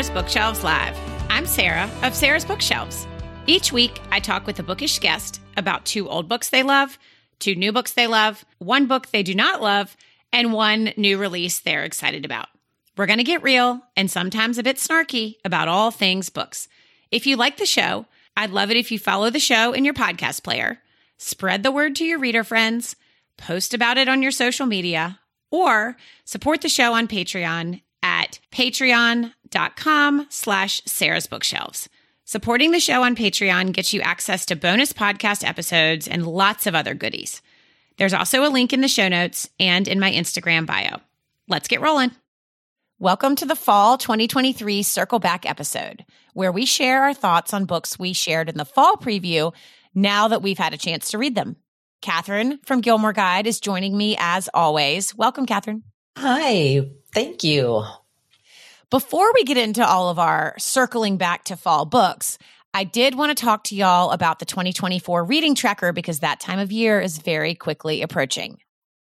Sarah's Bookshelves Live. I'm Sarah of Sarah's Bookshelves. Each week, I talk with a bookish guest about two old books they love, two new books they love, one book they do not love, and one new release they're excited about. We're going to get real and sometimes a bit snarky about all things books. If you like the show, I'd love it if you follow the show in your podcast player, spread the word to your reader friends, post about it on your social media, or support the show on Patreon at patreon.com slash Sarah's Bookshelves. Supporting the show on Patreon gets you access to bonus podcast episodes and lots of other goodies. There's also a link in the show notes and in my Instagram bio. Let's get rolling. Welcome to the fall 2023 Circle Back episode, where we share our thoughts on books we shared in the fall preview now that we've had a chance to read them. Catherine from Gilmore Guide is joining me as always. Welcome, Catherine. Hi, thank you. Before we get into all of our circling back to fall books, I did want to talk to y'all about the 2024 reading tracker because that time of year is very quickly approaching.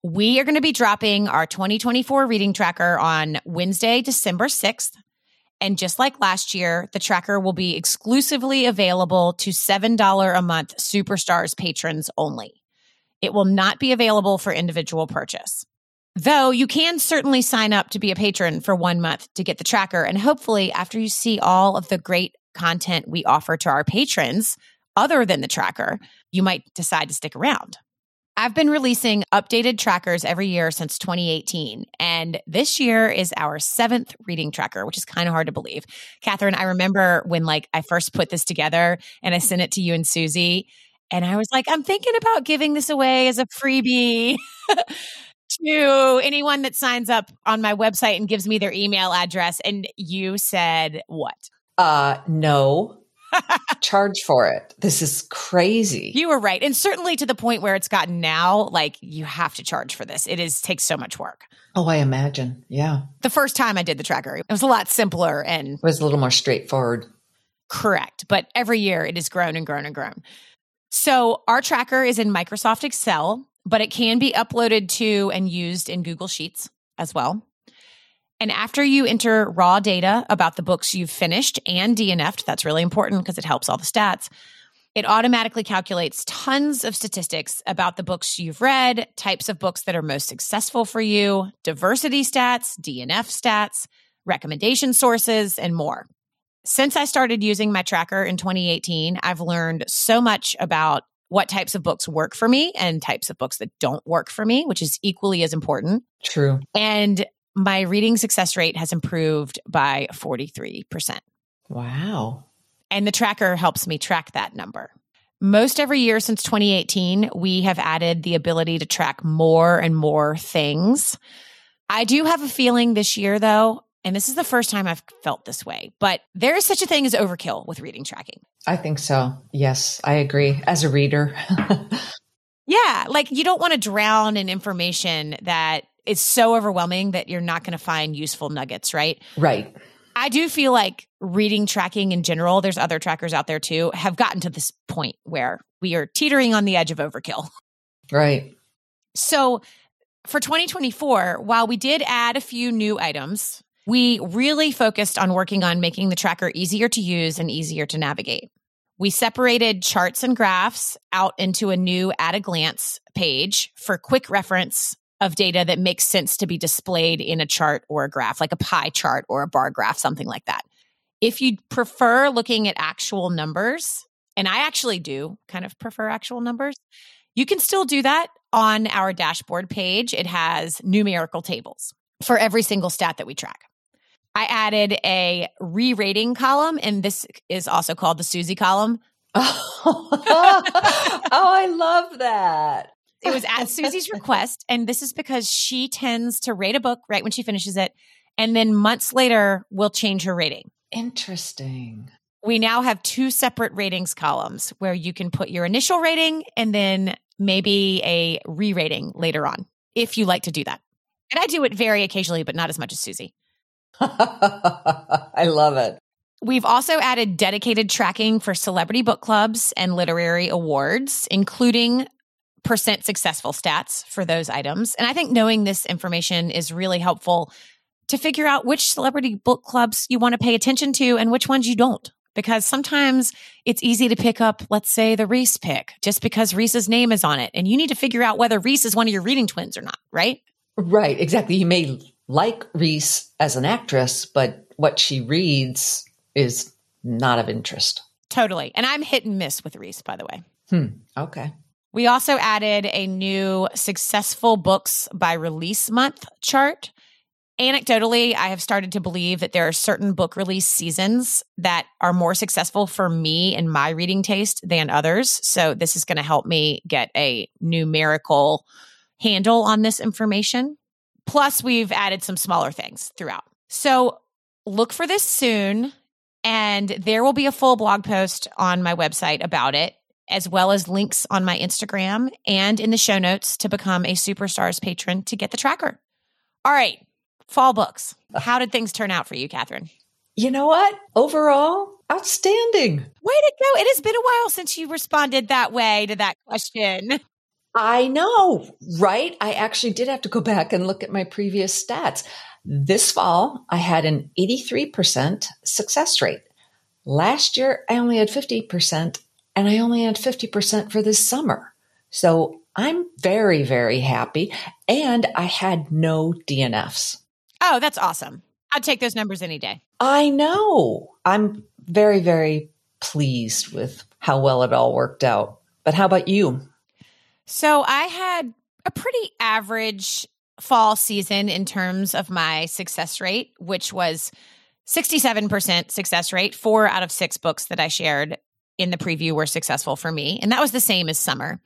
We are going to be dropping our 2024 reading tracker on Wednesday, December 6th. And just like last year, the tracker will be exclusively available to $7 a month Superstars patrons only. It will not be available for individual purchase. Though you can certainly sign up to be a patron for one month to get the tracker. And hopefully, after you see all of the great content we offer to our patrons, other than the tracker, you might decide to stick around. I've been releasing updated trackers every year since 2018. And this year is our seventh reading tracker, which is kind of hard to believe. Catherine, I remember when like I first put this together and I sent it to you and Susie. And I was like, I'm thinking about giving this away as a freebie to anyone that signs up on my website and gives me their email address. And you said what? Uh, no. Charge for it. This is crazy. You were right. And certainly to the point where it's gotten now, like you have to charge for this. It is takes so much work. Oh, I imagine. Yeah. The first time I did the tracker, it was a lot simpler and it was a little more straightforward. Correct. But every year it has grown and grown and grown. So our tracker is in Microsoft Excel, but it can be uploaded to and used in Google Sheets as well. And after you enter raw data about the books you've finished and DNF'd, that's really important because it helps all the stats. It automatically calculates tons of statistics about the books you've read, types of books that are most successful for you, diversity stats, DNF stats, recommendation sources, and more. Since I started using my tracker in 2018, I've learned so much about what types of books work for me and types of books that don't work for me, which is equally as important. True. And my reading success rate has improved by 43%. Wow. And the tracker helps me track that number. Most every year since 2018, we have added the ability to track more and more things. I do have a feeling this year, though, and this is the first time I've felt this way, but there is such a thing as overkill with reading tracking. I think so. Yes, I agree. As a reader. yeah. Like you don't want to drown in information that is so overwhelming that you're not going to find useful nuggets, right? Right. I do feel like reading tracking in general, there's other trackers out there too, have gotten to this point where we are teetering on the edge of overkill. Right. So for 2024, while we did add a few new items, we really focused on working on making the tracker easier to use and easier to navigate. We separated charts and graphs out into a new at a glance page for quick reference of data that makes sense to be displayed in a chart or a graph, like a pie chart or a bar graph, something like that. If you prefer looking at actual numbers, and I actually do kind of prefer actual numbers, you can still do that on our dashboard page. It has numerical tables for every single stat that we track. I added a re rating column, and this is also called the Susie column. oh, I love that. It was at Susie's request. And this is because she tends to rate a book right when she finishes it. And then months later, we'll change her rating. Interesting. We now have two separate ratings columns where you can put your initial rating and then maybe a re rating later on if you like to do that. And I do it very occasionally, but not as much as Susie. I love it. We've also added dedicated tracking for celebrity book clubs and literary awards, including percent successful stats for those items. And I think knowing this information is really helpful to figure out which celebrity book clubs you want to pay attention to and which ones you don't. Because sometimes it's easy to pick up, let's say, the Reese pick just because Reese's name is on it. And you need to figure out whether Reese is one of your reading twins or not, right? Right, exactly. You may like Reese as an actress, but what she reads is not of interest. Totally. And I'm hit and miss with Reese, by the way. Hmm. Okay. We also added a new successful books by release month chart. Anecdotally, I have started to believe that there are certain book release seasons that are more successful for me and my reading taste than others. So, this is going to help me get a numerical handle on this information. Plus, we've added some smaller things throughout. So, look for this soon. And there will be a full blog post on my website about it, as well as links on my Instagram and in the show notes to become a Superstars patron to get the tracker. All right, fall books. How did things turn out for you, Catherine? You know what? Overall, outstanding. Way to go. It has been a while since you responded that way to that question. I know, right? I actually did have to go back and look at my previous stats. This fall, I had an 83% success rate. Last year, I only had 50%, and I only had 50% for this summer. So I'm very, very happy. And I had no DNFs. Oh, that's awesome. I'd take those numbers any day. I know. I'm very, very pleased with how well it all worked out. But how about you? So I had a pretty average fall season in terms of my success rate, which was 67% success rate. Four out of six books that I shared in the preview were successful for me. And that was the same as summer.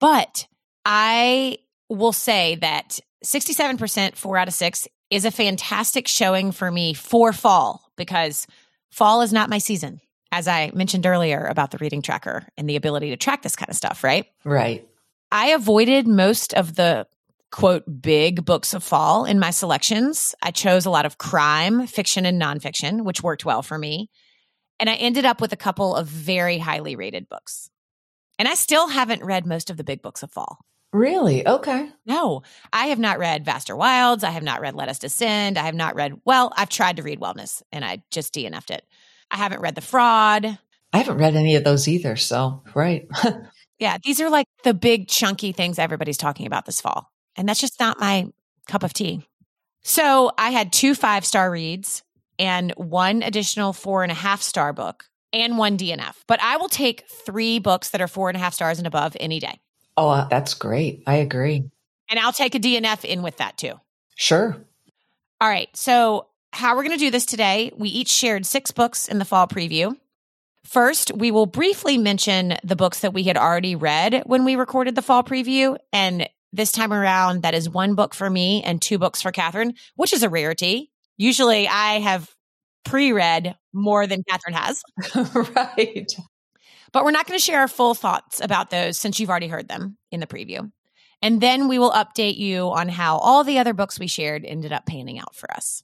But I will say that 67%, four out of six is a fantastic showing for me for fall because fall is not my season. As I mentioned earlier about the reading tracker and the ability to track this kind of stuff, right? Right. I avoided most of the quote big books of fall in my selections. I chose a lot of crime, fiction, and nonfiction, which worked well for me. And I ended up with a couple of very highly rated books. And I still haven't read most of the big books of fall. Really? Okay. No, I have not read Vaster Wilds. I have not read Let Us Descend. I have not read, well, I've tried to read Wellness and I just DNF'd it. I haven't read The Fraud. I haven't read any of those either. So, right. yeah, these are like the big chunky things everybody's talking about this fall. And that's just not my cup of tea. So I had two five star reads and one additional four and a half star book and one DNF. But I will take three books that are four and a half stars and above any day. Oh, uh, that's great. I agree. And I'll take a DNF in with that too. Sure. All right. So, how we're going to do this today, we each shared six books in the fall preview. First, we will briefly mention the books that we had already read when we recorded the fall preview. And this time around, that is one book for me and two books for Catherine, which is a rarity. Usually I have pre read more than Catherine has. right. But we're not going to share our full thoughts about those since you've already heard them in the preview. And then we will update you on how all the other books we shared ended up panning out for us.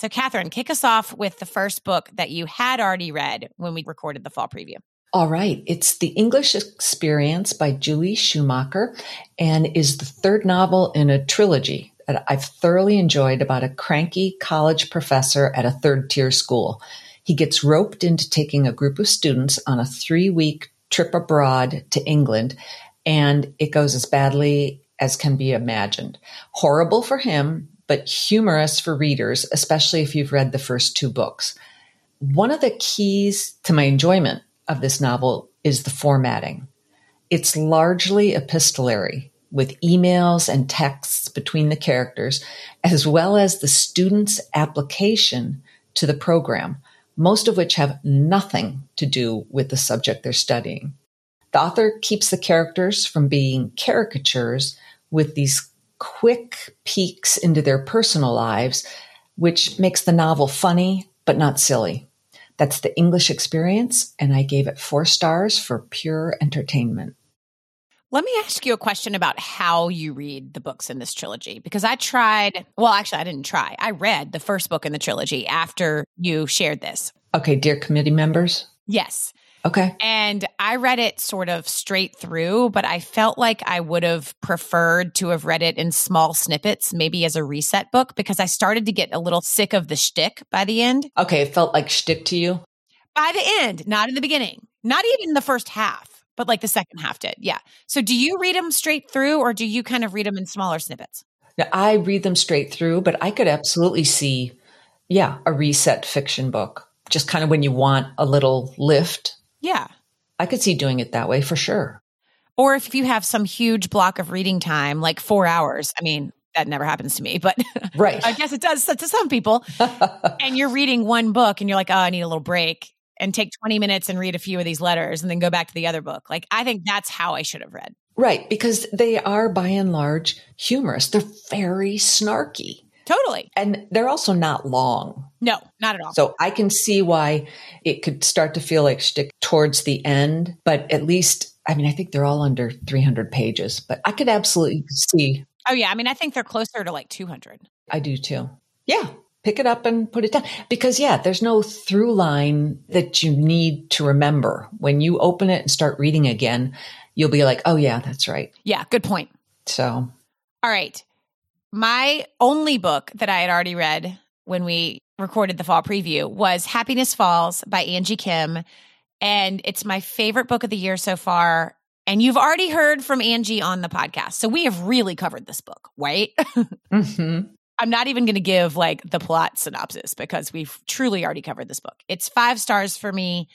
So, Catherine, kick us off with the first book that you had already read when we recorded the fall preview. All right. It's The English Experience by Julie Schumacher and is the third novel in a trilogy that I've thoroughly enjoyed about a cranky college professor at a third tier school. He gets roped into taking a group of students on a three week trip abroad to England, and it goes as badly as can be imagined. Horrible for him, but humorous for readers, especially if you've read the first two books. One of the keys to my enjoyment of this novel is the formatting. It's largely epistolary, with emails and texts between the characters, as well as the student's application to the program, most of which have nothing to do with the subject they're studying. The author keeps the characters from being caricatures with these quick peeks into their personal lives, which makes the novel funny but not silly. That's the English experience, and I gave it four stars for pure entertainment. Let me ask you a question about how you read the books in this trilogy because I tried, well, actually, I didn't try. I read the first book in the trilogy after you shared this. Okay, dear committee members. Yes. Okay. And I read it sort of straight through, but I felt like I would have preferred to have read it in small snippets, maybe as a reset book, because I started to get a little sick of the shtick by the end. Okay. It felt like shtick to you? By the end, not in the beginning, not even the first half, but like the second half did. Yeah. So do you read them straight through or do you kind of read them in smaller snippets? Now, I read them straight through, but I could absolutely see, yeah, a reset fiction book. Just kind of when you want a little lift yeah. I could see doing it that way for sure. Or if you have some huge block of reading time, like four hours, I mean, that never happens to me, but right. I guess it does to some people. and you're reading one book and you're like, oh, I need a little break and take 20 minutes and read a few of these letters and then go back to the other book. Like, I think that's how I should have read. Right. Because they are by and large humorous. They're very snarky. Totally. And they're also not long. No, not at all. So I can see why it could start to feel like shtick towards the end, but at least, I mean, I think they're all under 300 pages, but I could absolutely see. Oh, yeah. I mean, I think they're closer to like 200. I do too. Yeah. Pick it up and put it down. Because, yeah, there's no through line that you need to remember. When you open it and start reading again, you'll be like, oh, yeah, that's right. Yeah, good point. So, all right. My only book that I had already read when we recorded the fall preview was Happiness Falls by Angie Kim. And it's my favorite book of the year so far. And you've already heard from Angie on the podcast. So we have really covered this book, right? mm-hmm. I'm not even going to give like the plot synopsis because we've truly already covered this book. It's five stars for me,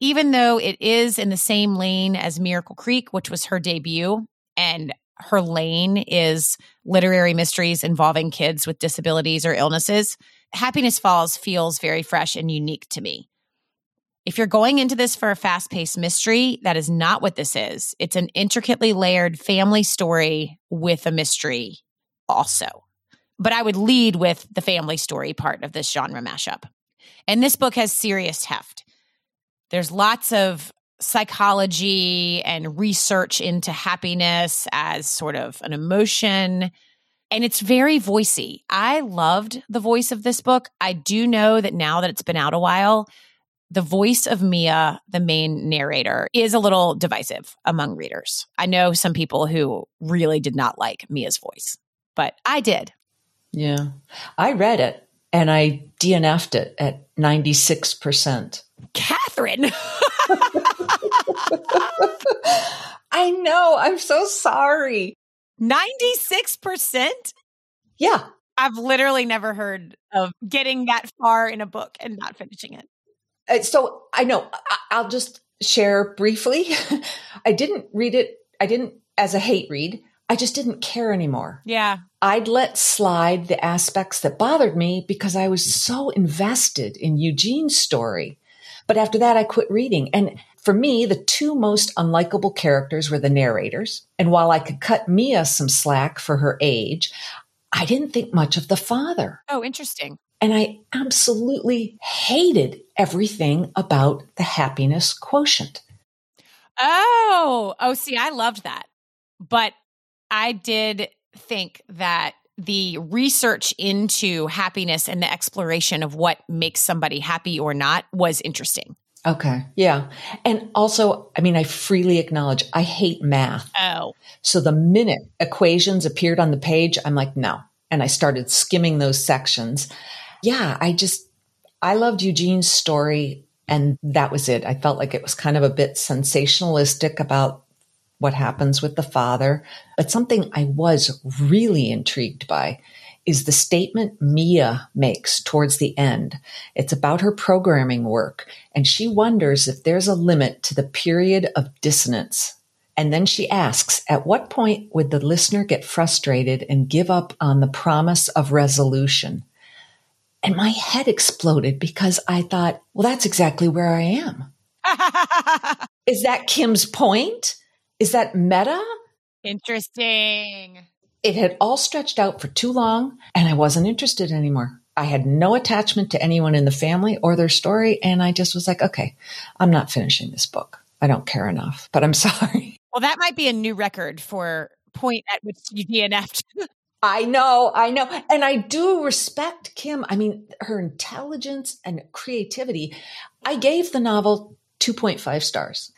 even though it is in the same lane as Miracle Creek, which was her debut. And her lane is literary mysteries involving kids with disabilities or illnesses. Happiness Falls feels very fresh and unique to me. If you're going into this for a fast paced mystery, that is not what this is. It's an intricately layered family story with a mystery also. But I would lead with the family story part of this genre mashup. And this book has serious heft. There's lots of psychology and research into happiness as sort of an emotion. And it's very voicey. I loved the voice of this book. I do know that now that it's been out a while, the voice of Mia, the main narrator, is a little divisive among readers. I know some people who really did not like Mia's voice, but I did. Yeah. I read it and I DNF'd it at 96%. Catherine. I know. I'm so sorry. 96%? Yeah. I've literally never heard of getting that far in a book and not finishing it. Uh, so I know. I'll just share briefly. I didn't read it. I didn't as a hate read. I just didn't care anymore. Yeah. I'd let slide the aspects that bothered me because I was so invested in Eugene's story. But after that, I quit reading. And for me, the two most unlikable characters were the narrators. And while I could cut Mia some slack for her age, I didn't think much of the father. Oh, interesting. And I absolutely hated everything about the happiness quotient. Oh, oh, see, I loved that. But I did think that the research into happiness and the exploration of what makes somebody happy or not was interesting. Okay. Yeah. And also, I mean, I freely acknowledge I hate math. Oh. So the minute equations appeared on the page, I'm like, no. And I started skimming those sections. Yeah. I just, I loved Eugene's story. And that was it. I felt like it was kind of a bit sensationalistic about what happens with the father. But something I was really intrigued by is the statement Mia makes towards the end. It's about her programming work, and she wonders if there's a limit to the period of dissonance. And then she asks, at what point would the listener get frustrated and give up on the promise of resolution? And my head exploded because I thought, well, that's exactly where I am. is that Kim's point? Is that meta? Interesting it had all stretched out for too long and I wasn't interested anymore. I had no attachment to anyone in the family or their story. And I just was like, okay, I'm not finishing this book. I don't care enough, but I'm sorry. Well, that might be a new record for point at which you DNF'd. I know, I know. And I do respect Kim. I mean, her intelligence and creativity. I gave the novel 2.5 stars.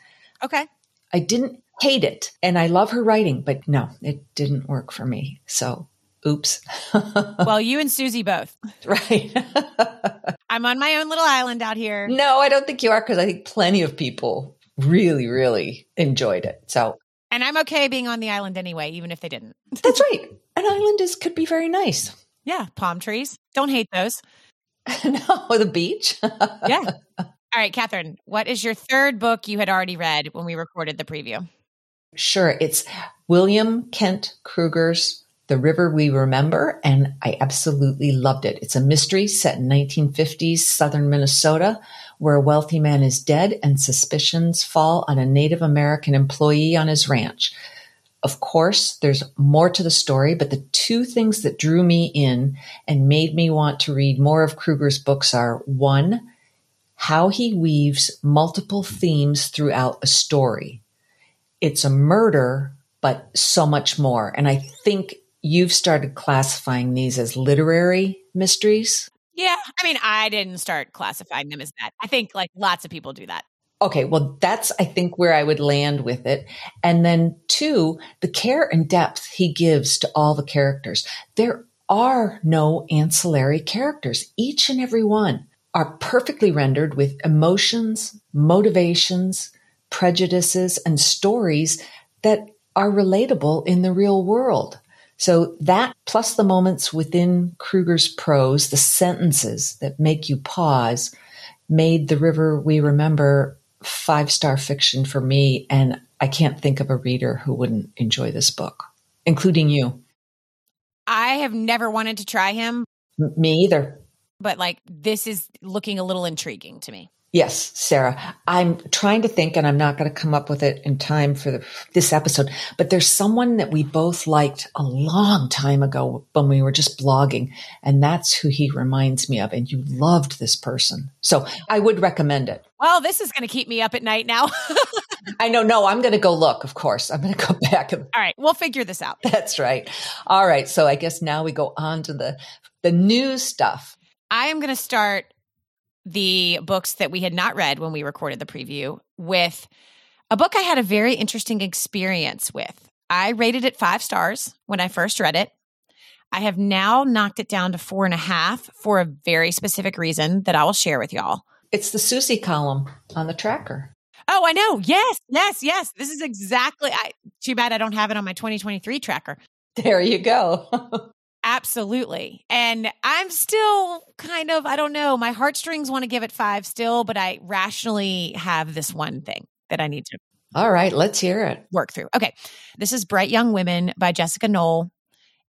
Okay. I didn't hate it and I love her writing, but no, it didn't work for me. So, oops. well, you and Susie both. Right. I'm on my own little island out here. No, I don't think you are because I think plenty of people really, really enjoyed it. So, and I'm okay being on the island anyway, even if they didn't. That's right. An island is could be very nice. Yeah, palm trees. Don't hate those. no, the beach. yeah. All right, Catherine, what is your third book you had already read when we recorded the preview? Sure. It's William Kent Krueger's The River We Remember, and I absolutely loved it. It's a mystery set in 1950s southern Minnesota where a wealthy man is dead and suspicions fall on a Native American employee on his ranch. Of course, there's more to the story, but the two things that drew me in and made me want to read more of Krueger's books are one, how he weaves multiple themes throughout a story. It's a murder, but so much more. And I think you've started classifying these as literary mysteries. Yeah. I mean, I didn't start classifying them as that. I think like lots of people do that. Okay, well, that's, I think, where I would land with it. And then, two, the care and depth he gives to all the characters. There are no ancillary characters. Each and every one are perfectly rendered with emotions, motivations, prejudices, and stories that are relatable in the real world. So that plus the moments within Krueger's prose, the sentences that make you pause, made The River We Remember five star fiction for me. And I can't think of a reader who wouldn't enjoy this book, including you. I have never wanted to try him. Me either. But like, this is looking a little intriguing to me. Yes, Sarah. I'm trying to think, and I'm not going to come up with it in time for the, this episode, but there's someone that we both liked a long time ago when we were just blogging, and that's who he reminds me of. And you loved this person. So I would recommend it. Well, this is going to keep me up at night now. I know. No, I'm going to go look, of course. I'm going to go back. And- All right. We'll figure this out. That's right. All right. So I guess now we go on to the, the new stuff. I am going to start the books that we had not read when we recorded the preview with a book I had a very interesting experience with. I rated it five stars when I first read it. I have now knocked it down to four and a half for a very specific reason that I will share with y'all. It's the Susie column on the tracker. Oh, I know. Yes, yes, yes. This is exactly. I, too bad I don't have it on my 2023 tracker. There you go. Absolutely. And I'm still kind of, I don't know, my heartstrings want to give it five still, but I rationally have this one thing that I need to. All right, let's hear it. Work through. Okay. This is Bright Young Women by Jessica Knoll.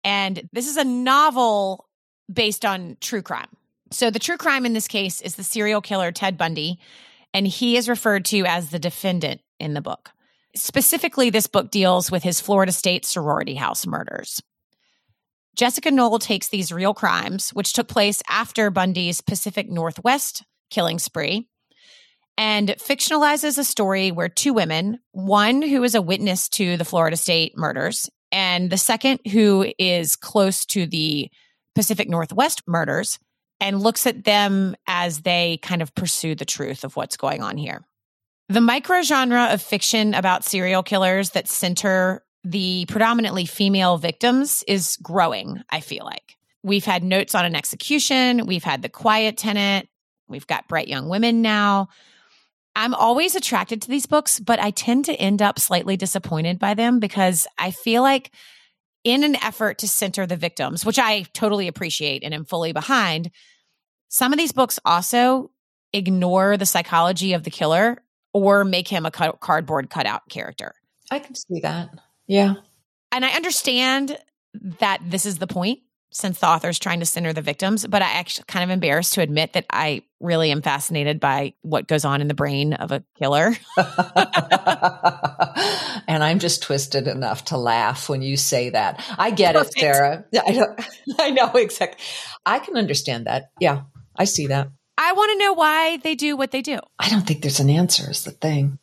And this is a novel based on true crime. So the true crime in this case is the serial killer Ted Bundy, and he is referred to as the defendant in the book. Specifically, this book deals with his Florida State sorority house murders. Jessica Knoll takes these real crimes, which took place after Bundy's Pacific Northwest killing spree, and fictionalizes a story where two women, one who is a witness to the Florida State murders, and the second who is close to the Pacific Northwest murders, and looks at them as they kind of pursue the truth of what's going on here. The micro genre of fiction about serial killers that center the predominantly female victims is growing, I feel like. We've had notes on an execution, we've had the quiet tenant, we've got bright young women now. I'm always attracted to these books, but I tend to end up slightly disappointed by them because I feel like in an effort to center the victims, which I totally appreciate and am fully behind, some of these books also ignore the psychology of the killer or make him a cardboard cutout character. I can see that. Yeah. And I understand that this is the point since the author is trying to center the victims, but I actually kind of embarrassed to admit that I really am fascinated by what goes on in the brain of a killer. and I'm just twisted enough to laugh when you say that. I get Perfect. it, Sarah. I, I know exactly. I can understand that. Yeah, I see that. I want to know why they do what they do. I don't think there's an answer, is the thing.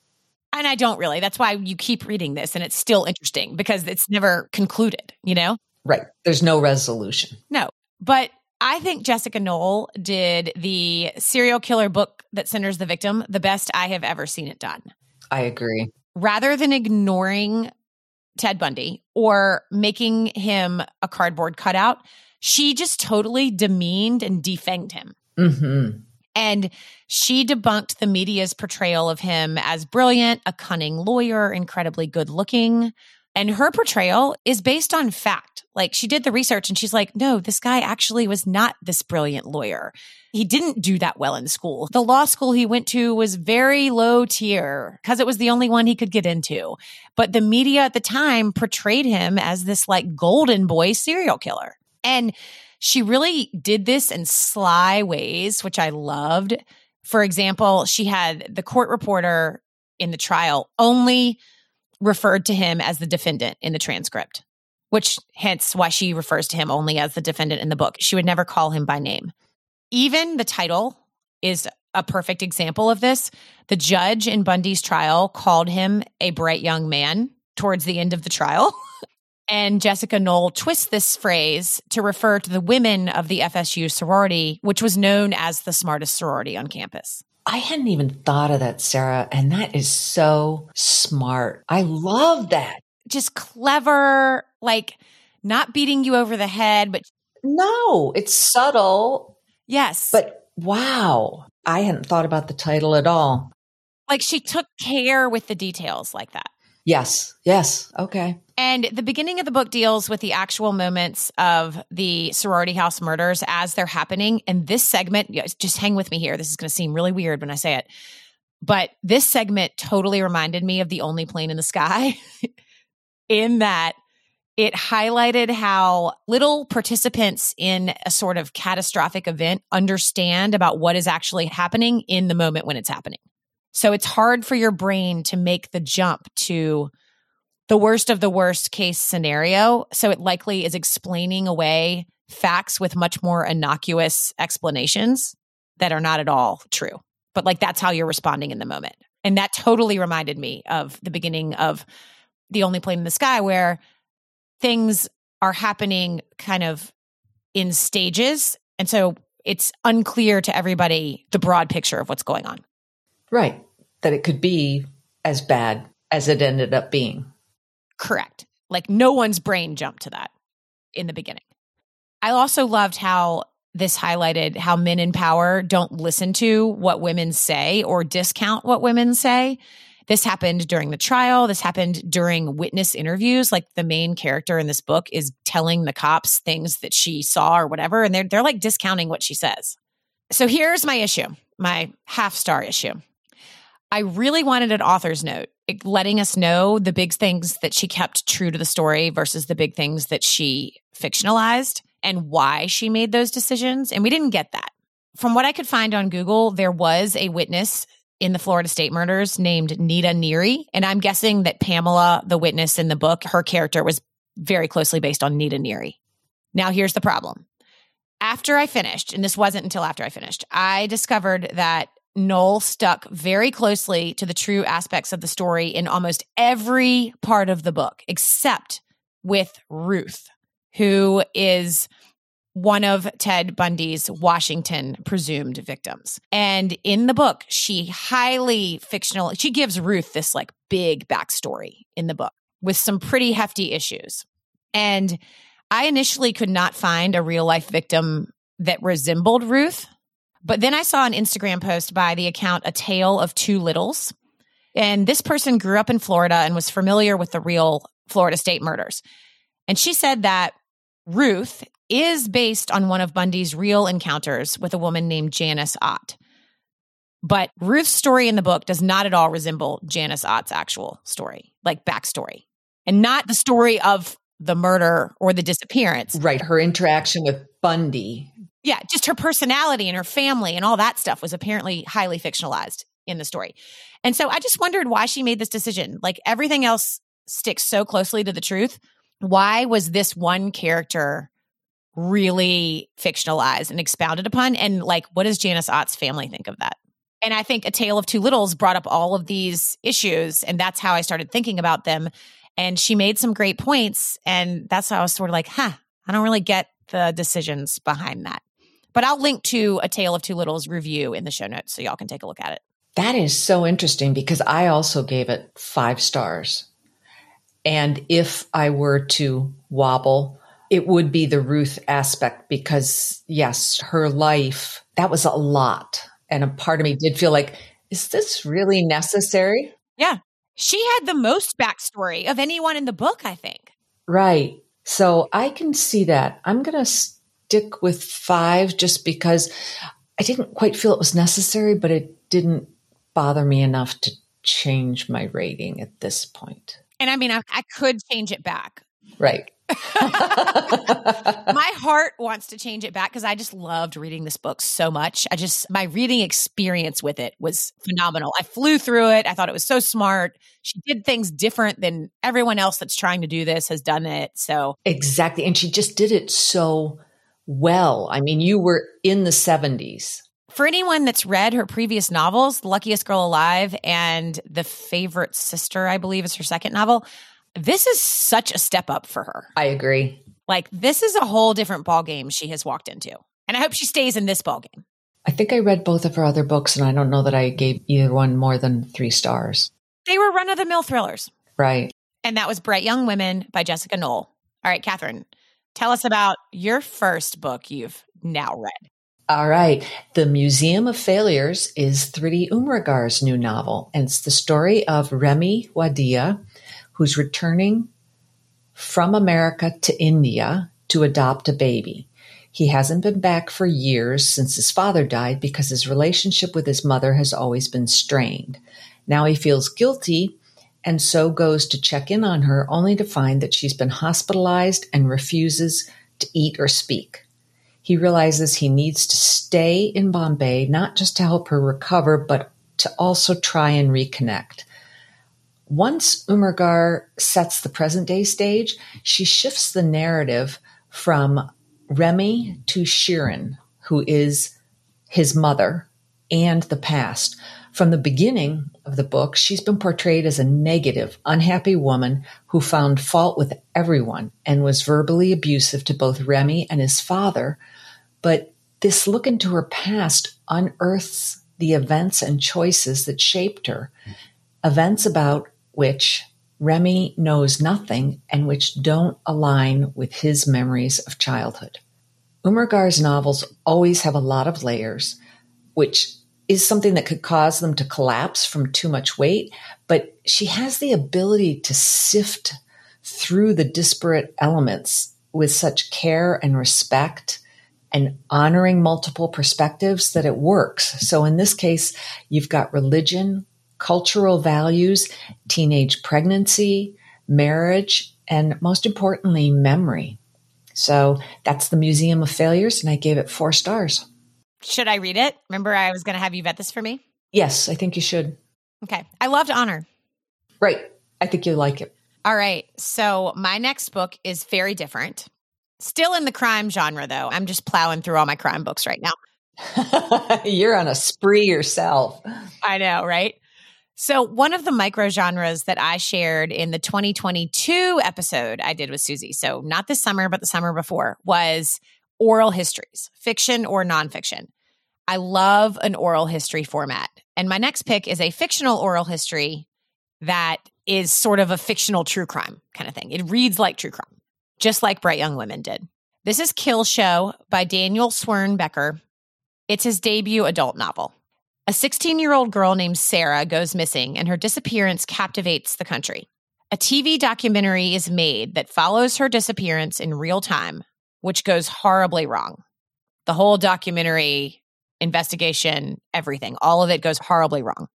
And I don't really. That's why you keep reading this and it's still interesting because it's never concluded, you know? Right. There's no resolution. No. But I think Jessica Knoll did the serial killer book that centers the victim the best I have ever seen it done. I agree. Rather than ignoring Ted Bundy or making him a cardboard cutout, she just totally demeaned and defanged him. Mm-hmm. And she debunked the media's portrayal of him as brilliant, a cunning lawyer, incredibly good looking. And her portrayal is based on fact. Like she did the research and she's like, no, this guy actually was not this brilliant lawyer. He didn't do that well in school. The law school he went to was very low tier because it was the only one he could get into. But the media at the time portrayed him as this like golden boy serial killer. And she really did this in sly ways, which I loved. For example, she had the court reporter in the trial only referred to him as the defendant in the transcript, which hence why she refers to him only as the defendant in the book. She would never call him by name. Even the title is a perfect example of this. The judge in Bundy's trial called him a bright young man towards the end of the trial. and Jessica Knoll twists this phrase to refer to the women of the FSU sorority, which was known as the smartest sorority on campus. I hadn't even thought of that, Sarah. And that is so smart. I love that. Just clever, like not beating you over the head, but no, it's subtle. Yes. But wow, I hadn't thought about the title at all. Like she took care with the details like that. Yes. Yes. Okay. And the beginning of the book deals with the actual moments of the sorority house murders as they're happening. And this segment, just hang with me here. This is going to seem really weird when I say it. But this segment totally reminded me of The Only Plane in the Sky, in that it highlighted how little participants in a sort of catastrophic event understand about what is actually happening in the moment when it's happening. So it's hard for your brain to make the jump to the worst of the worst case scenario. So it likely is explaining away facts with much more innocuous explanations that are not at all true. But like that's how you're responding in the moment. And that totally reminded me of the beginning of The Only Plane in the Sky, where things are happening kind of in stages. And so it's unclear to everybody the broad picture of what's going on. Right. That it could be as bad as it ended up being. Correct. Like no one's brain jumped to that in the beginning. I also loved how this highlighted how men in power don't listen to what women say or discount what women say. This happened during the trial. This happened during witness interviews. Like the main character in this book is telling the cops things that she saw or whatever, and they're they're like discounting what she says. So here's my issue, my half star issue. I really wanted an author's note letting us know the big things that she kept true to the story versus the big things that she fictionalized and why she made those decisions. And we didn't get that. From what I could find on Google, there was a witness in the Florida State murders named Nita Neary. And I'm guessing that Pamela, the witness in the book, her character was very closely based on Nita Neary. Now, here's the problem. After I finished, and this wasn't until after I finished, I discovered that Knoll stuck very closely to the true aspects of the story in almost every part of the book, except with Ruth, who is one of Ted Bundy's Washington presumed victims. And in the book, she highly fictional, she gives Ruth this like big backstory in the book with some pretty hefty issues. And I initially could not find a real life victim that resembled Ruth. But then I saw an Instagram post by the account A Tale of Two Littles. And this person grew up in Florida and was familiar with the real Florida state murders. And she said that Ruth is based on one of Bundy's real encounters with a woman named Janice Ott. But Ruth's story in the book does not at all resemble Janice Ott's actual story, like backstory, and not the story of the murder or the disappearance. Right. Her interaction with Bundy yeah, just her personality and her family and all that stuff was apparently highly fictionalized in the story. And so I just wondered why she made this decision. Like everything else sticks so closely to the truth. Why was this one character really fictionalized and expounded upon? And like, what does Janice Ott's family think of that? And I think A Tale of Two Littles brought up all of these issues. And that's how I started thinking about them. And she made some great points. And that's how I was sort of like, huh, I don't really get the decisions behind that. But I'll link to A Tale of Two Littles review in the show notes so y'all can take a look at it. That is so interesting because I also gave it five stars. And if I were to wobble, it would be the Ruth aspect because, yes, her life, that was a lot. And a part of me did feel like, is this really necessary? Yeah. She had the most backstory of anyone in the book, I think. Right. So I can see that. I'm going to stick with five just because I didn't quite feel it was necessary, but it didn't bother me enough to change my rating at this point. And I mean, I, I could change it back. Right. my heart wants to change it back because I just loved reading this book so much. I just, my reading experience with it was phenomenal. I flew through it. I thought it was so smart. She did things different than everyone else that's trying to do this has done it. So, exactly. And she just did it so well. I mean, you were in the 70s. For anyone that's read her previous novels, The Luckiest Girl Alive and The Favorite Sister, I believe is her second novel, this is such a step up for her. I agree. Like this is a whole different ball game she has walked into. And I hope she stays in this ball game. I think I read both of her other books and I don't know that I gave either one more than 3 stars. They were run of the mill thrillers. Right. And that was Bright Young Women by Jessica Knoll. All right, Catherine, tell us about your first book you've now read. All right. The Museum of Failures is Thrity Umrigar's new novel, and it's the story of Remy Wadia, who's returning from America to India to adopt a baby. He hasn't been back for years since his father died because his relationship with his mother has always been strained. Now he feels guilty and so goes to check in on her only to find that she's been hospitalized and refuses to eat or speak. He realizes he needs to stay in Bombay, not just to help her recover, but to also try and reconnect. Once Umrigar sets the present day stage, she shifts the narrative from Remy to Shirin, who is his mother, and the past. From the beginning of the book, she's been portrayed as a negative, unhappy woman who found fault with everyone and was verbally abusive to both Remy and his father. But this look into her past unearths the events and choices that shaped her. Events about which Remy knows nothing and which don't align with his memories of childhood. Umrigar's novels always have a lot of layers, which is something that could cause them to collapse from too much weight, but she has the ability to sift through the disparate elements with such care and respect and honoring multiple perspectives that it works. So in this case, you've got religion, cultural values, teenage pregnancy, marriage, and most importantly, memory. So that's the Museum of Failures, and I gave it four stars. Should I read it? Remember, I was going to have you vet this for me? Yes, I think you should. Okay. I loved Honor. Right. I think you'll like it. All right. So my next book is very different. Still in the crime genre, though. I'm just plowing through all my crime books right now. You're on a spree yourself. I know, right? So, one of the micro genres that I shared in the 2022 episode I did with Susie, so not this summer, but the summer before, was oral histories, fiction or nonfiction. I love an oral history format. And my next pick is a fictional oral history that is sort of a fictional true crime kind of thing. It reads like true crime, just like Bright Young Women did. This is Kill Show by Daniel Sweren-Becker. It's his debut adult novel. A 16 year old girl named Sarah goes missing, and her disappearance captivates the country. A TV documentary is made that follows her disappearance in real time, which goes horribly wrong. The whole documentary, investigation, everything, all of it goes horribly wrong.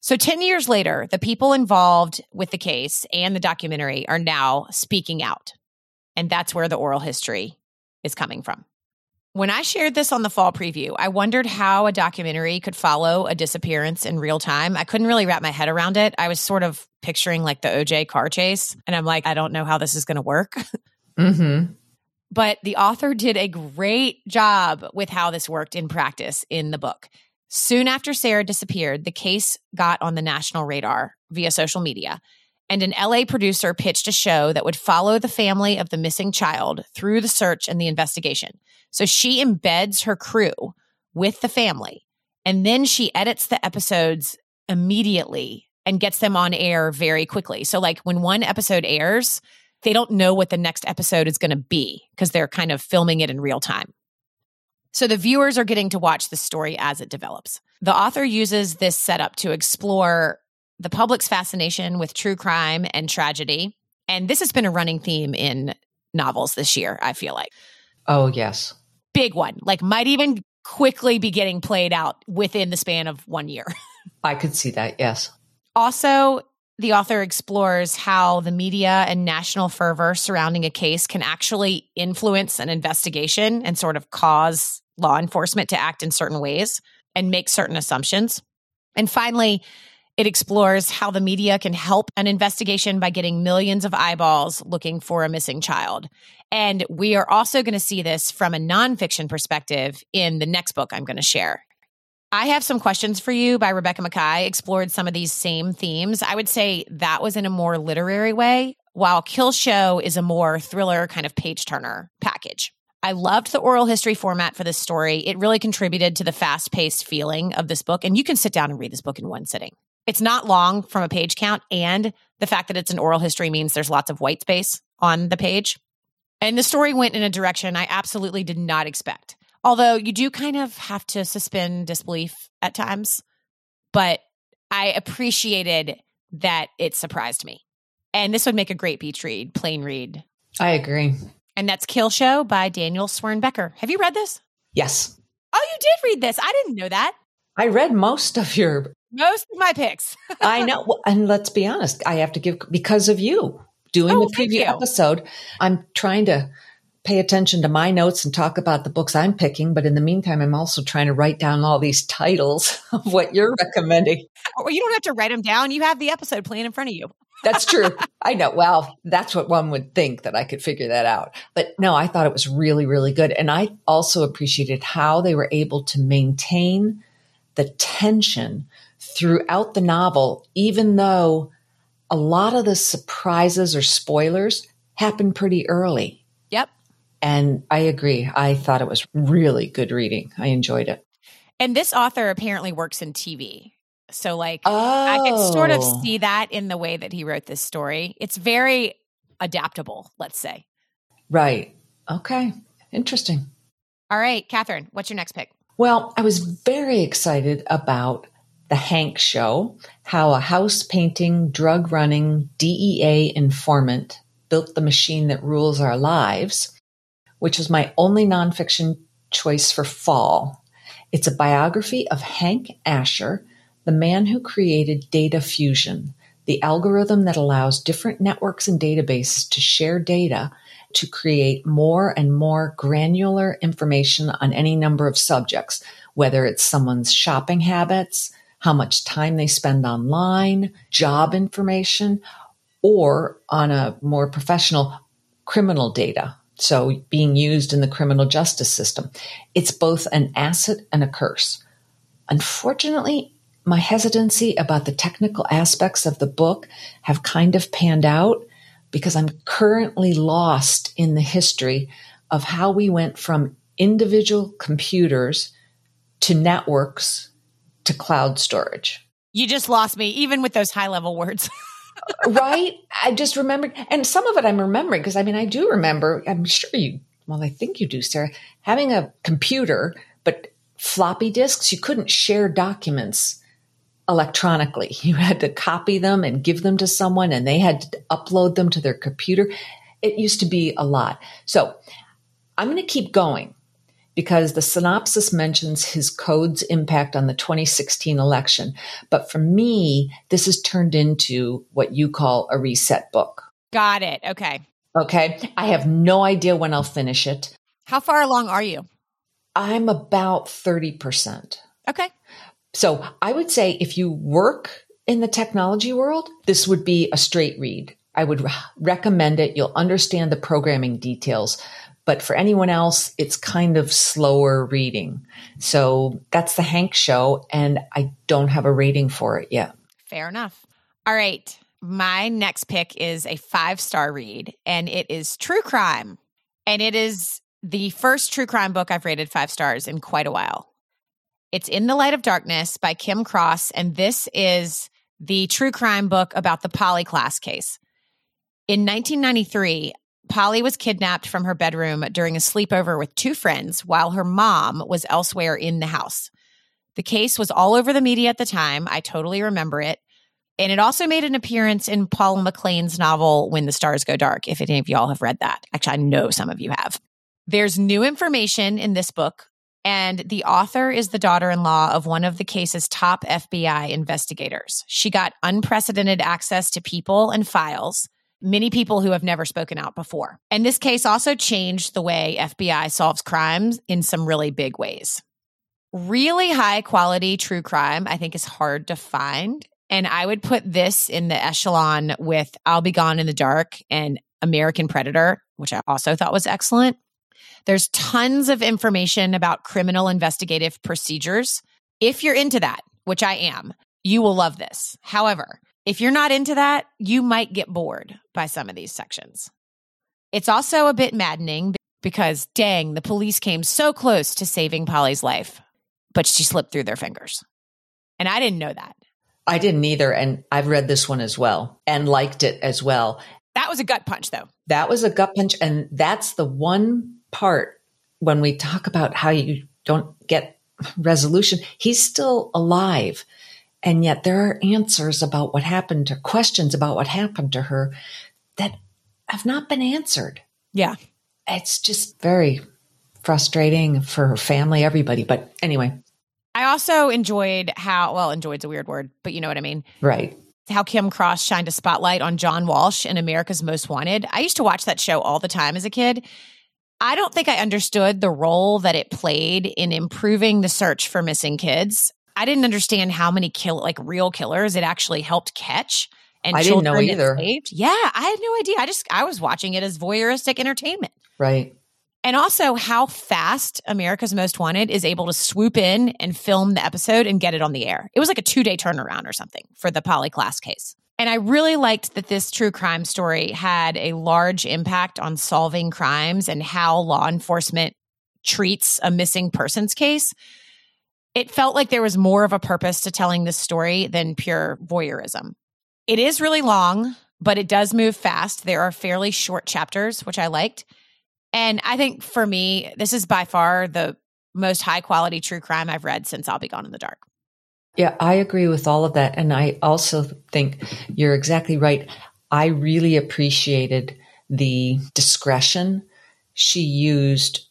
So 10 years later, the people involved with the case and the documentary are now speaking out. And that's where the oral history is coming from. When I shared this on the fall preview, I wondered how a documentary could follow a disappearance in real time. I couldn't really wrap my head around it. I was sort of picturing like the OJ car chase, and I'm like, I don't know how this is going to work. Mm-hmm. But the author did a great job with how this worked in practice in the book. Soon after Sarah disappeared, the case got on the national radar via social media. and an LA producer pitched a show that would follow the family of the missing child through the search and the investigation. So she embeds her crew with the family and then she edits the episodes immediately and gets them on air very quickly. So, like when one episode airs, they don't know what the next episode is going to be because they're kind of filming it in real time. So the viewers are getting to watch the story as it develops. The author uses this setup to explore the public's fascination with true crime and tragedy. And this has been a running theme in novels this year, I feel like. Oh, yes. Big one. Like, might even quickly be getting played out within the span of one year. I could see that, yes. Also, the author explores how the media and national fervor surrounding a case can actually influence an investigation and sort of cause law enforcement to act in certain ways and make certain assumptions. And finally, it explores how the media can help an investigation by getting millions of eyeballs looking for a missing child. And we are also going to see this from a nonfiction perspective in the next book I'm going to share. I have some questions for you by Rebecca Makkai explored some of these same themes. I would say that was in a more literary way, while Kill Show is a more thriller kind of page turner package. I loved the oral history format for this story. It really contributed to the fast paced feeling of this book. And you can sit down and read this book in one sitting. It's not long from a page count. And the fact that it's an oral history means there's lots of white space on the page. And the story went in a direction I absolutely did not expect. Although you do kind of have to suspend disbelief at times, but I appreciated that it surprised me. And this would make a great beach read, plane read. I agree. And that's Kill Show by Daniel Sweren-Becker. Have you read this? Yes. Oh, you did read this. I didn't know that. I read most of your most of my picks. I know. And let's be honest, I have to give because of you doing Oh, the preview episode. I'm trying to pay attention to my notes and talk about the books I'm picking. But in the meantime, I'm also trying to write down all these titles of what you're recommending. Or you don't have to write them down. You have the episode playing in front of you. That's true. I know. Well, that's what one would think that I could figure that out. But no, I thought it was really, really good. And I also appreciated how they were able to maintain the tension throughout the novel, even though a lot of the surprises or spoilers happen pretty early. And I agree. I thought it was really good reading. I enjoyed it. And this author apparently works in TV. So, like, I can sort of Oh. see that in the way that he wrote this story. It's very adaptable, let's say. Right. Okay. Interesting. All right, Catherine, what's your next pick? Well, I was very excited about the Hank show, how a house painting, drug running DEA informant built the machine that rules our lives, which was my only nonfiction choice for fall. It's a biography of Hank Asher, the man who created data fusion, the algorithm that allows different networks and databases to share data to create more and more granular information on any number of subjects, whether it's someone's shopping habits, how much time they spend online, job information, or on a more professional criminal data. So being used in the criminal justice system. It's both an asset and a curse. Unfortunately, my hesitancy about the technical aspects of the book have kind of panned out because I'm currently lost in the history of how we went from individual computers to networks to cloud storage. You just lost me, even with those high level words. right? I just remembered, and some of it I'm remembering because I mean, I do remember, I'm sure you, well, I think you do, Sarah, having a computer, but floppy disks, you couldn't share documents electronically. You had to copy them and give them to someone, and they had to upload them to their computer. It used to be a lot. So I'm going to keep going because the synopsis mentions his code's impact on the 2016 election. But for me, this has turned into what you call a reset book. Got it. Okay. Okay. I have no idea when I'll finish it. How far along are you? I'm about 30%. Okay. So I would say if you work in the technology world, this would be a straight read. I would re- recommend it. You'll understand the programming details. But for anyone else, it's kind of slower reading. So that's the Hank show, and I don't have a rating for it yet. Fair enough. All right. My next pick is a five star read, and it is true crime. And it is the first true crime book I've rated five stars in quite a while. It's In the Light of Darkness by Kim Cross, and this is the true crime book about the Polly Klaas case. In 1993, Polly was kidnapped from her bedroom during a sleepover with two friends while her mom was elsewhere in the house. The case was all over the media at the time. I totally remember it. And it also made an appearance in Paul McLain's novel, When the Stars Go Dark, if any of y'all have read that. Actually, I know some of you have. There's new information in this book, and the author is the daughter in law of one of the case's top FBI investigators. She got unprecedented access to people and files, many people who have never spoken out before. And this case also changed the way FBI solves crimes in some really big ways. Really high quality true crime, I think, is hard to find. And I would put this in the echelon with I'll Be Gone in the Dark and American Predator, which I also thought was excellent. There's tons of information about criminal investigative procedures. If you're into that, which I am, you will love this. However, if you're not into that, you might get bored by some of these sections. It's also a bit maddening because, dang, the police came so close to saving Polly's life, but she slipped through their fingers. And I didn't know that. I didn't either. And I've read this one as well and liked it as well. That was a gut punch, though. That was a gut punch. And that's the one part when we talk about how you don't get resolution. He's still alive. And yet there are answers about what happened to questions about what happened to her that have not been answered. Yeah. It's just very frustrating for her family, everybody. But anyway. I also enjoyed how, well, enjoyed's a weird word, but you know what I mean. Right. How Kim Cross shined a spotlight on John Walsh in America's Most Wanted. I used to watch that show all the time as a kid. I don't think I understood the role that it played in improving the search for missing kids. I didn't understand how many kill like real killers it actually helped catch. And I didn't know either. Yeah, I had no idea. I just I was watching it as voyeuristic entertainment. Right. And also how fast America's Most Wanted is able to swoop in and film the episode and get it on the air. It was like a two day turnaround or something for the Polly Klaas case. And I really liked that this true crime story had a large impact on solving crimes and how law enforcement treats a missing persons case. It felt like there was more of a purpose to telling this story than pure voyeurism. It is really long, but it does move fast. There are fairly short chapters, which I liked. And I think for me, this is by far the most high quality true crime I've read since I'll Be Gone in the Dark. Yeah, I agree with all of that. And I also think you're exactly right. I really appreciated the discretion she used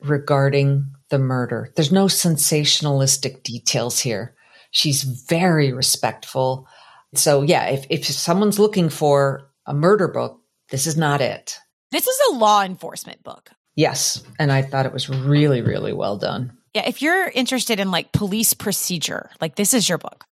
regarding the murder. There's no sensationalistic details here. She's very respectful. So, yeah, if, if someone's looking for a murder book, this is not it. This is a law enforcement book. Yes. And I thought it was really, really well done. Yeah. If you're interested in like police procedure, like this is your book.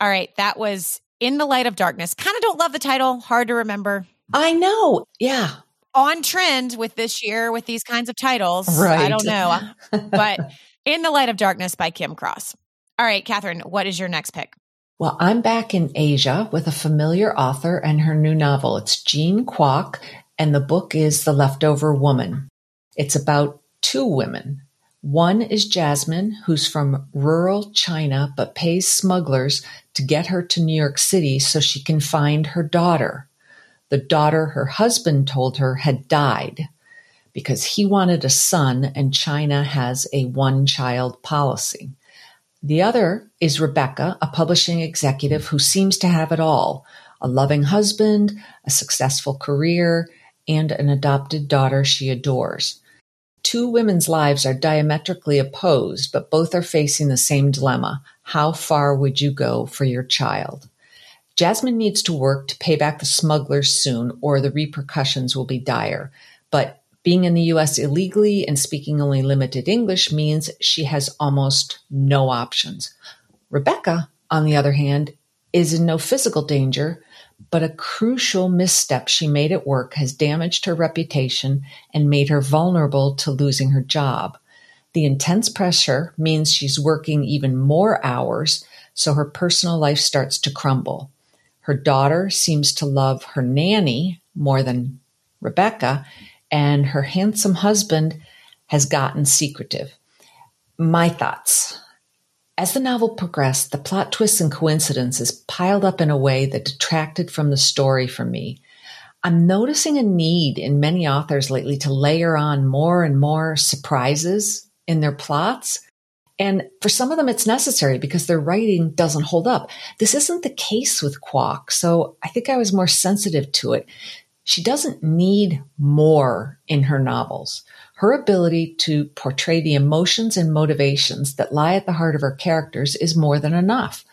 All right. That was In the Light of Darkness. Kind of don't love the title. Hard to remember. I know. Yeah. On trend with this year with these kinds of titles. Right. I don't know. but In the Light of Darkness by Kim Cross. All right, Catherine, what is your next pick? Well, I'm back in Asia with a familiar author and her new novel. It's Jean Kwok, and the book is The Leftover Woman. It's about two women. One is Jasmine, who's from rural China but pays smugglers to get her to New York City so she can find her daughter. The daughter her husband told her had died because he wanted a son and China has a one child policy. The other is Rebecca, a publishing executive who seems to have it all a loving husband, a successful career, and an adopted daughter she adores. Two women's lives are diametrically opposed, but both are facing the same dilemma. How far would you go for your child? Jasmine needs to work to pay back the smugglers soon, or the repercussions will be dire. But being in the US illegally and speaking only limited English means she has almost no options. Rebecca, on the other hand, is in no physical danger, but a crucial misstep she made at work has damaged her reputation and made her vulnerable to losing her job. The intense pressure means she's working even more hours, so her personal life starts to crumble. Her daughter seems to love her nanny more than Rebecca, and her handsome husband has gotten secretive. My thoughts. As the novel progressed, the plot twists and coincidences piled up in a way that detracted from the story for me. I'm noticing a need in many authors lately to layer on more and more surprises in their plots. And for some of them, it's necessary because their writing doesn't hold up. This isn't the case with Kwok, so I think I was more sensitive to it. She doesn't need more in her novels. Her ability to portray the emotions and motivations that lie at the heart of her characters is more than enough.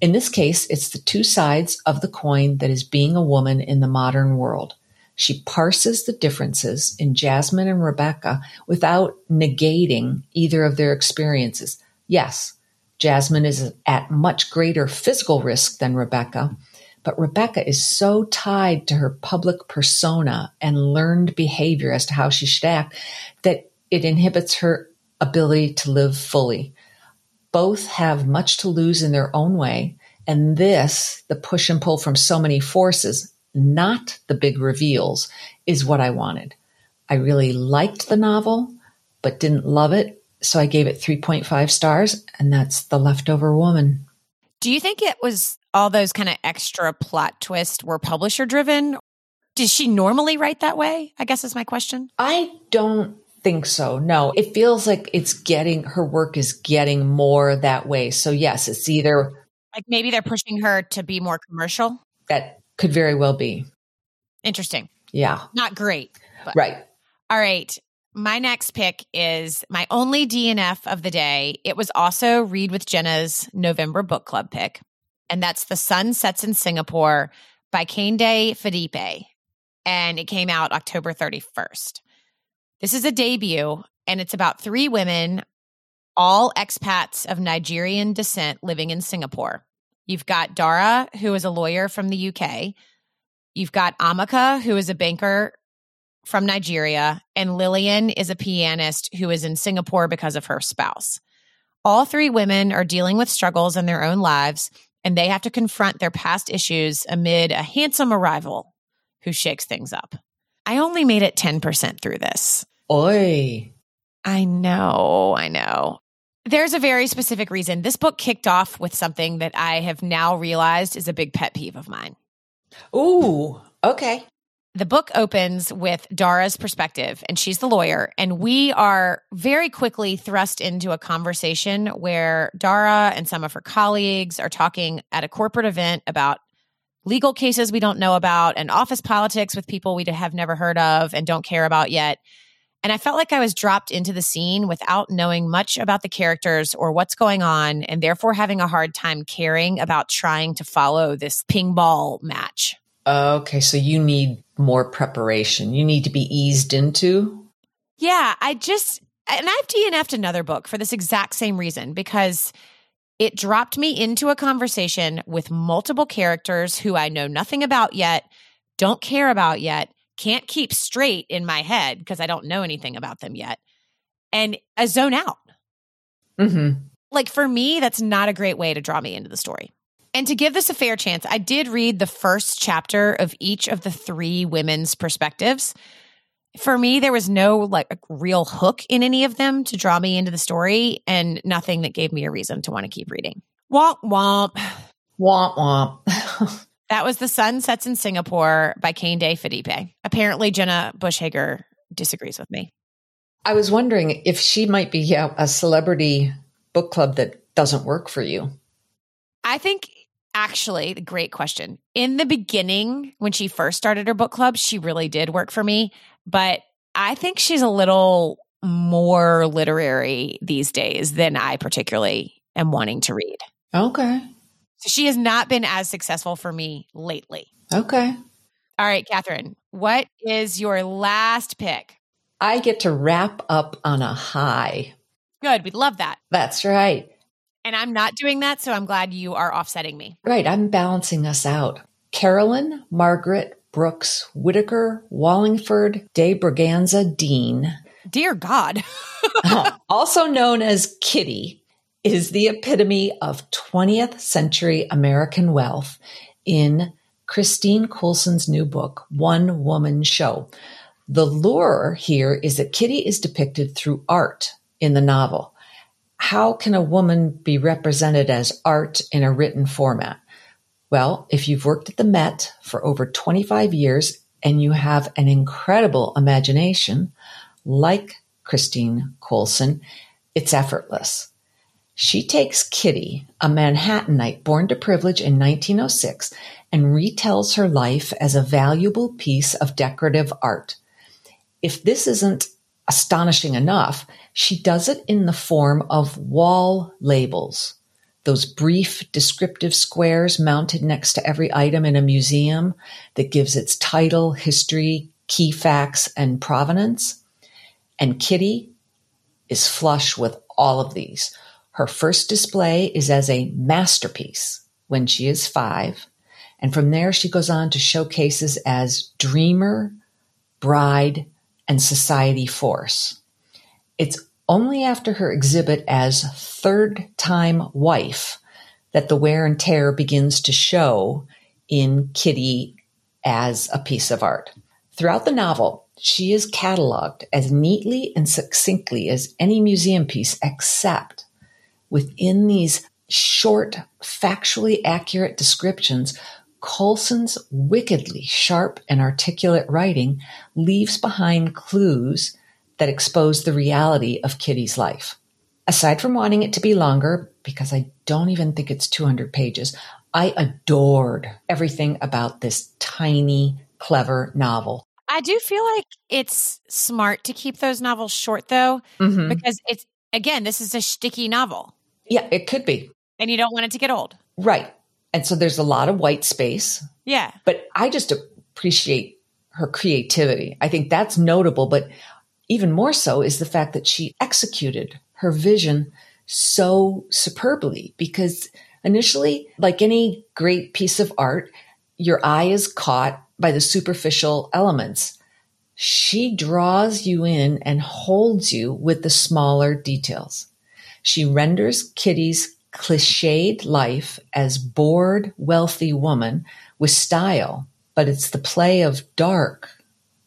In this case, it's the two sides of the coin that is being a woman in the modern world. She parses the differences in Jasmine and Rebecca without negating either of their experiences. Yes, Jasmine is at much greater physical risk than Rebecca, but Rebecca is so tied to her public persona and learned behavior as to how she should act that it inhibits her ability to live fully. Both have much to lose in their own way. And this, the push and pull from so many forces, not the big reveals, is what I wanted. I really liked the novel, but didn't love it. So I gave it 3.5 stars, and that's The Leftover Woman. Do you think it was all those kind of extra plot twists were publisher driven? Does she normally write that way? I guess is my question. I don't think so. No, it feels like it's getting her work is getting more that way. So yes, it's either like maybe they're pushing her to be more commercial. That could very well be. Interesting. Yeah. Not great. But. Right. All right. My next pick is my only DNF of the day. It was also Read with Jenna's November book club pick, and that's The Sun Sets in Singapore by Kehinde Fadipe. And it came out October 31st. This is a debut, and it's about three women, all expats of Nigerian descent living in Singapore. You've got Dara, who is a lawyer from the UK. You've got Amaka, who is a banker from Nigeria. And Lillian is a pianist who is in Singapore because of her spouse. All three women are dealing with struggles in their own lives, and they have to confront their past issues amid a handsome arrival who shakes things up. I only made it 10% through this. Oi. I know, I know. There's a very specific reason. This book kicked off with something that I have now realized is a big pet peeve of mine. Ooh, okay. The book opens with Dara's perspective, and she's the lawyer. And we are very quickly thrust into a conversation where Dara and some of her colleagues are talking at a corporate event about legal cases we don't know about and office politics with people we have never heard of and don't care about yet. And I felt like I was dropped into the scene without knowing much about the characters or what's going on, and therefore having a hard time caring about trying to follow this ping ball match. Okay, so you need more preparation. You need to be eased into. Yeah, I just, and I've DNF'd another book for this exact same reason because it dropped me into a conversation with multiple characters who I know nothing about yet, don't care about yet, can't keep straight in my head because I don't know anything about them yet, and a zone out. Mm-hmm. Like for me, that's not a great way to draw me into the story. And to give this a fair chance, I did read the first chapter of each of the three women's perspectives. For me, there was no like a real hook in any of them to draw me into the story and nothing that gave me a reason to want to keep reading. Womp womp. Womp womp. That was The Sun Sets in Singapore by Kehinde Fadipe. Apparently, Jenna Bush Hager disagrees with me. I was wondering if she might be yeah, a celebrity book club that doesn't work for you. I think actually, great question. In the beginning, when she first started her book club, she really did work for me. But I think she's a little more literary these days than I particularly am wanting to read. Okay. She has not been as successful for me lately. Okay. All right, Catherine, what is your last pick? I get to wrap up on a high. Good. We'd love that. That's right. And I'm not doing that, so I'm glad you are offsetting me. Right. I'm balancing us out. Carolyn, Margaret, Brooks, Whitaker, Wallingford, de Braganza, Dean. Dear God. also known as Kitty, is the epitome of 20th century American wealth in Christine Coulson's new book, One Woman Show. The lure here is that Kitty is depicted through art in the novel. How can a woman be represented as art in a written format? Well, if you've worked at the Met for over 25 years and you have an incredible imagination, like Christine Coulson, it's effortless. She takes Kitty, a Manhattanite born to privilege in 1906, and retells her life as a valuable piece of decorative art. If this isn't astonishing enough, she does it in the form of wall labels, those brief descriptive squares mounted next to every item in a museum that gives its title, history, key facts, and provenance. And Kitty is flush with all of these. Her first display is as a masterpiece when she is five. And from there, she goes on to showcases as dreamer, bride, and society force. It's only after her exhibit as third time wife that the wear and tear begins to show in Kitty as a piece of art. Throughout the novel, she is cataloged as neatly and succinctly as any museum piece, except within these short, factually accurate descriptions, Coulson's wickedly sharp and articulate writing leaves behind clues that expose the reality of Kitty's life. Aside from wanting it to be longer, because I don't even think it's 200 pages, I adored everything about this tiny, clever novel. I do feel like it's smart to keep those novels short though, mm-hmm. because it's, again, this is a sticky novel. Yeah, it could be. And you don't want it to get old. Right. And so there's a lot of white space. Yeah. But I just appreciate her creativity. I think that's notable. But even more so is the fact that she executed her vision so superbly because initially, like any great piece of art, your eye is caught by the superficial elements. She draws you in and holds you with the smaller details. She renders Kitty's cliched life as bored, wealthy woman with style, but it's the play of dark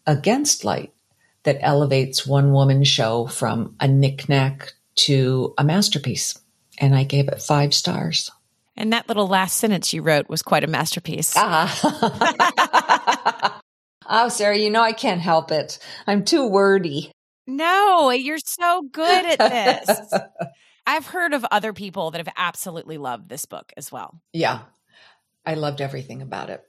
against light that elevates one woman show from a knickknack to a masterpiece. And I gave it five stars. And that little last sentence you wrote was quite a masterpiece. Ah. oh, Sarah, you know I can't help it. I'm too wordy. No, you're so good at this. I've heard of other people that have absolutely loved this book as well. Yeah. I loved everything about it.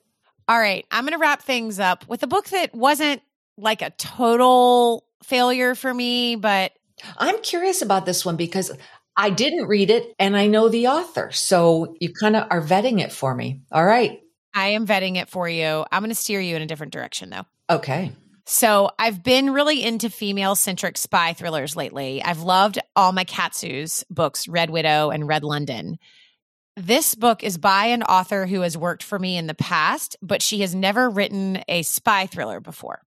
All right. I'm going to wrap things up with a book that wasn't like a total failure for me, but I'm curious about this one because I didn't read it and I know the author. So you kind of are vetting it for me. All right. I am vetting it for you. I'm going to steer you in a different direction though. Okay. So I've been really into female centric spy thrillers lately. I've loved all my Katsu's books, Red Widow and Red London. This book is by an author who has worked for me in the past, but she has never written a spy thriller before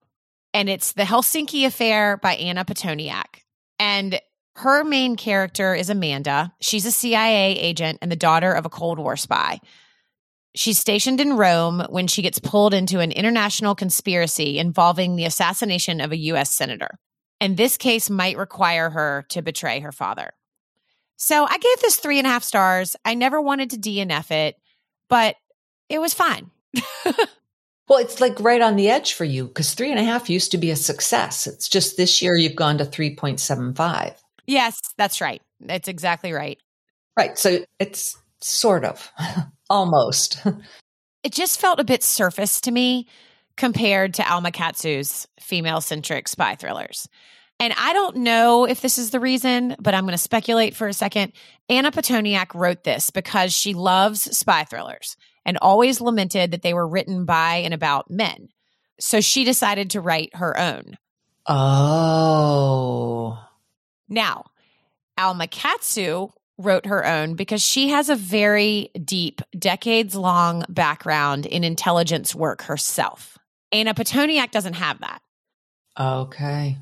and it's The Helsinki Affair by Anna Pitoniak. And her main character is Amanda. She's a CIA agent and the daughter of a Cold War spy. She's stationed in Rome when she gets pulled into an international conspiracy involving the assassination of a U.S. senator. And this case might require her to betray her father. So I gave this three and a half stars. I never wanted to DNF it, but it was fine. Well, it's like right on the edge for you because three and a half used to be a success. It's just this year you've gone to 3.75. Yes, that's right. That's exactly right. Right. So it's sort of almost. it just felt a bit surface to me compared to Alma Katsu's female centric spy thrillers. And I don't know if this is the reason, but I'm going to speculate for a second. Anna Pitoniak wrote this because she loves spy thrillers and always lamented that they were written by and about men. So she decided to write her own. Oh. Now, Alma Katsu wrote her own because she has a very deep, decades long background in intelligence work herself. Anna Pitoniak doesn't have that. Okay.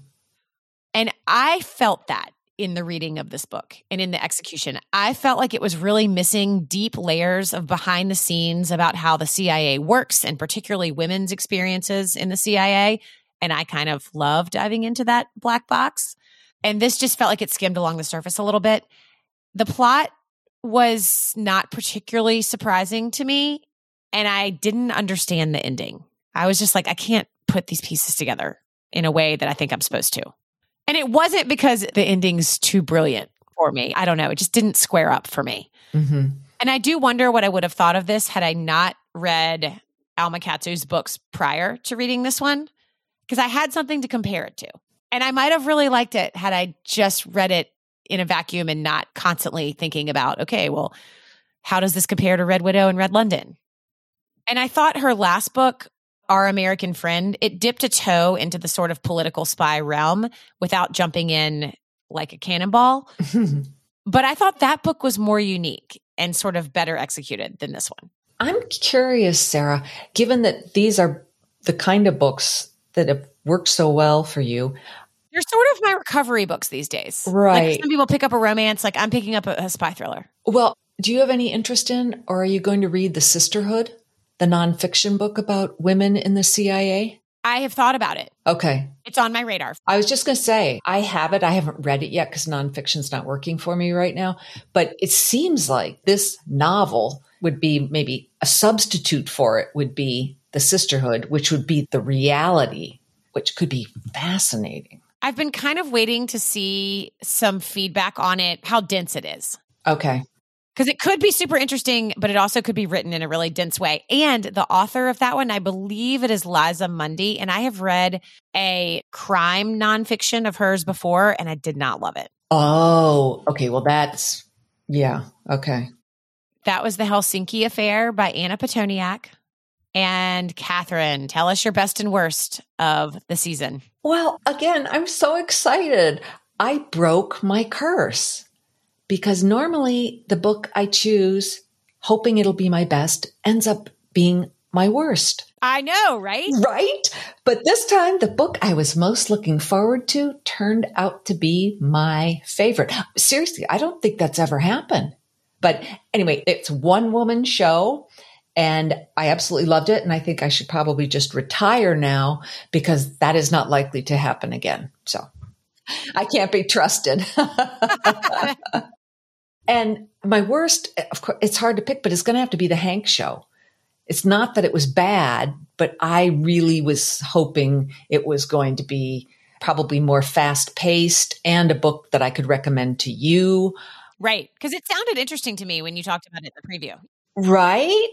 And I felt that in the reading of this book and in the execution. I felt like it was really missing deep layers of behind the scenes about how the CIA works and particularly women's experiences in the CIA. And I kind of love diving into that black box. And this just felt like it skimmed along the surface a little bit. The plot was not particularly surprising to me. And I didn't understand the ending. I was just like, I can't put these pieces together in a way that I think I'm supposed to. And it wasn't because the ending's too brilliant for me. I don't know. It just didn't square up for me. Mm-hmm. And I do wonder what I would have thought of this had I not read Alma Katsu's books prior to reading this one, because I had something to compare it to. And I might have really liked it had I just read it in a vacuum and not constantly thinking about, okay, well, how does this compare to Red Widow and Red London? And I thought her last book our American Friend, it dipped a toe into the sort of political spy realm without jumping in like a cannonball. but I thought that book was more unique and sort of better executed than this one. I'm curious, Sarah, given that these are the kind of books that have worked so well for you. They're sort of my recovery books these days. Right. Like some people pick up a romance, like I'm picking up a, a spy thriller. Well, do you have any interest in, or are you going to read The Sisterhood? the nonfiction book about women in the CIA? I have thought about it. Okay. It's on my radar. I was just going to say, I have it. I haven't read it yet because nonfiction's not working for me right now. But it seems like this novel would be maybe a substitute for it, would be The Sisterhood, which would be the reality, which could be fascinating. I've been kind of waiting to see some feedback on it, how dense it is. Okay because it could be super interesting, but it also could be written in a really dense way. And the author of that one, I believe it is Liza Mundy. And I have read a crime nonfiction of hers before, and I did not love it. Oh, okay. Well, that's, yeah, okay. That was The Helsinki Affair by Anna Pitoniak. And Catherine, tell us your best and worst of the season. Well, again, I'm so excited. I broke my curse because normally the book I choose, hoping it'll be my best, ends up being my worst. I know, right? Right? But this time, the book I was most looking forward to turned out to be my favorite. Seriously, I don't think that's ever happened. But anyway, it's one woman show and I absolutely loved it. And I think I should probably just retire now because that is not likely to happen again. So I can't be trusted. And my worst, of course, it's hard to pick, but it's going to have to be the Hank show. It's not that it was bad, but I really was hoping it was going to be probably more fast paced and a book that I could recommend to you. Right. Because it sounded interesting to me when you talked about it in the preview. Right.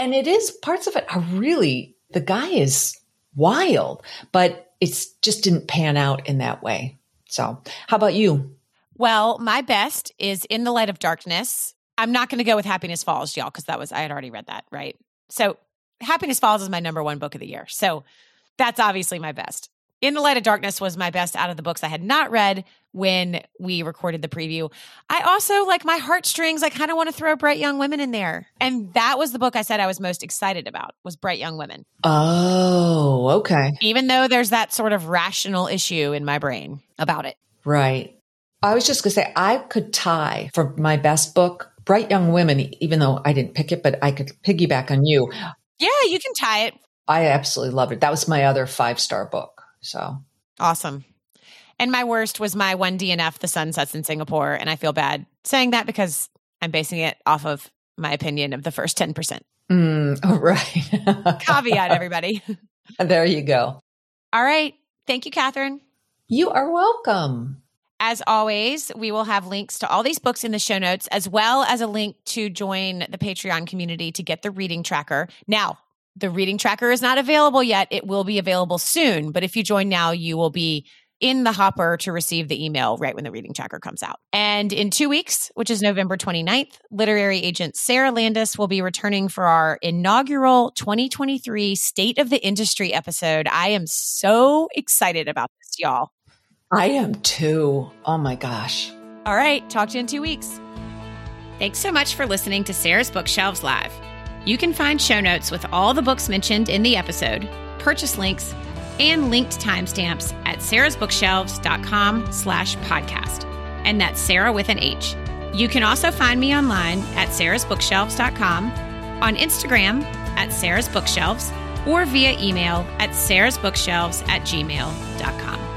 And it is, parts of it are really, the guy is wild, but it's just didn't pan out in that way. So, how about you? Well, my best is In the Light of Darkness. I'm not going to go with Happiness Falls, y'all, because that was, I had already read that, right? So Happiness Falls is my number one book of the year. So that's obviously my best. In the Light of Darkness was my best out of the books I had not read when we recorded the preview. I also like my heartstrings. I kind of want to throw Bright Young Women in there. And that was the book I said I was most excited about was Bright Young Women. Oh, okay. Even though there's that sort of rational issue in my brain about it. Right. I was just going to say, I could tie for my best book, Bright Young Women, even though I didn't pick it, but I could piggyback on you. Yeah, you can tie it. I absolutely loved it. That was my other five star book. So awesome. And my worst was my one DNF, The Sun Sets in Singapore. And I feel bad saying that because I'm basing it off of my opinion of the first 10%. Mm, oh, right. Caveat, everybody. there you go. All right. Thank you, Catherine. You are welcome. As always, we will have links to all these books in the show notes, as well as a link to join the Patreon community to get the reading tracker. Now, the reading tracker is not available yet. It will be available soon. But if you join now, you will be in the hopper to receive the email right when the reading tracker comes out. And in two weeks, which is November 29th, literary agent Sarah Landis will be returning for our inaugural 2023 State of the Industry episode. I am so excited about this, y'all. I am too. Oh my gosh. All right. Talk to you in two weeks. Thanks so much for listening to Sarah's Bookshelves Live. You can find show notes with all the books mentioned in the episode, purchase links, and linked timestamps at sarahsbookshelves.com slash podcast. and that's Sarah with an H. You can also find me online at sarahsbookshelves.com, on Instagram at Sarah's Bookshelves, or via email at sarahsbookshelves at gmail.com.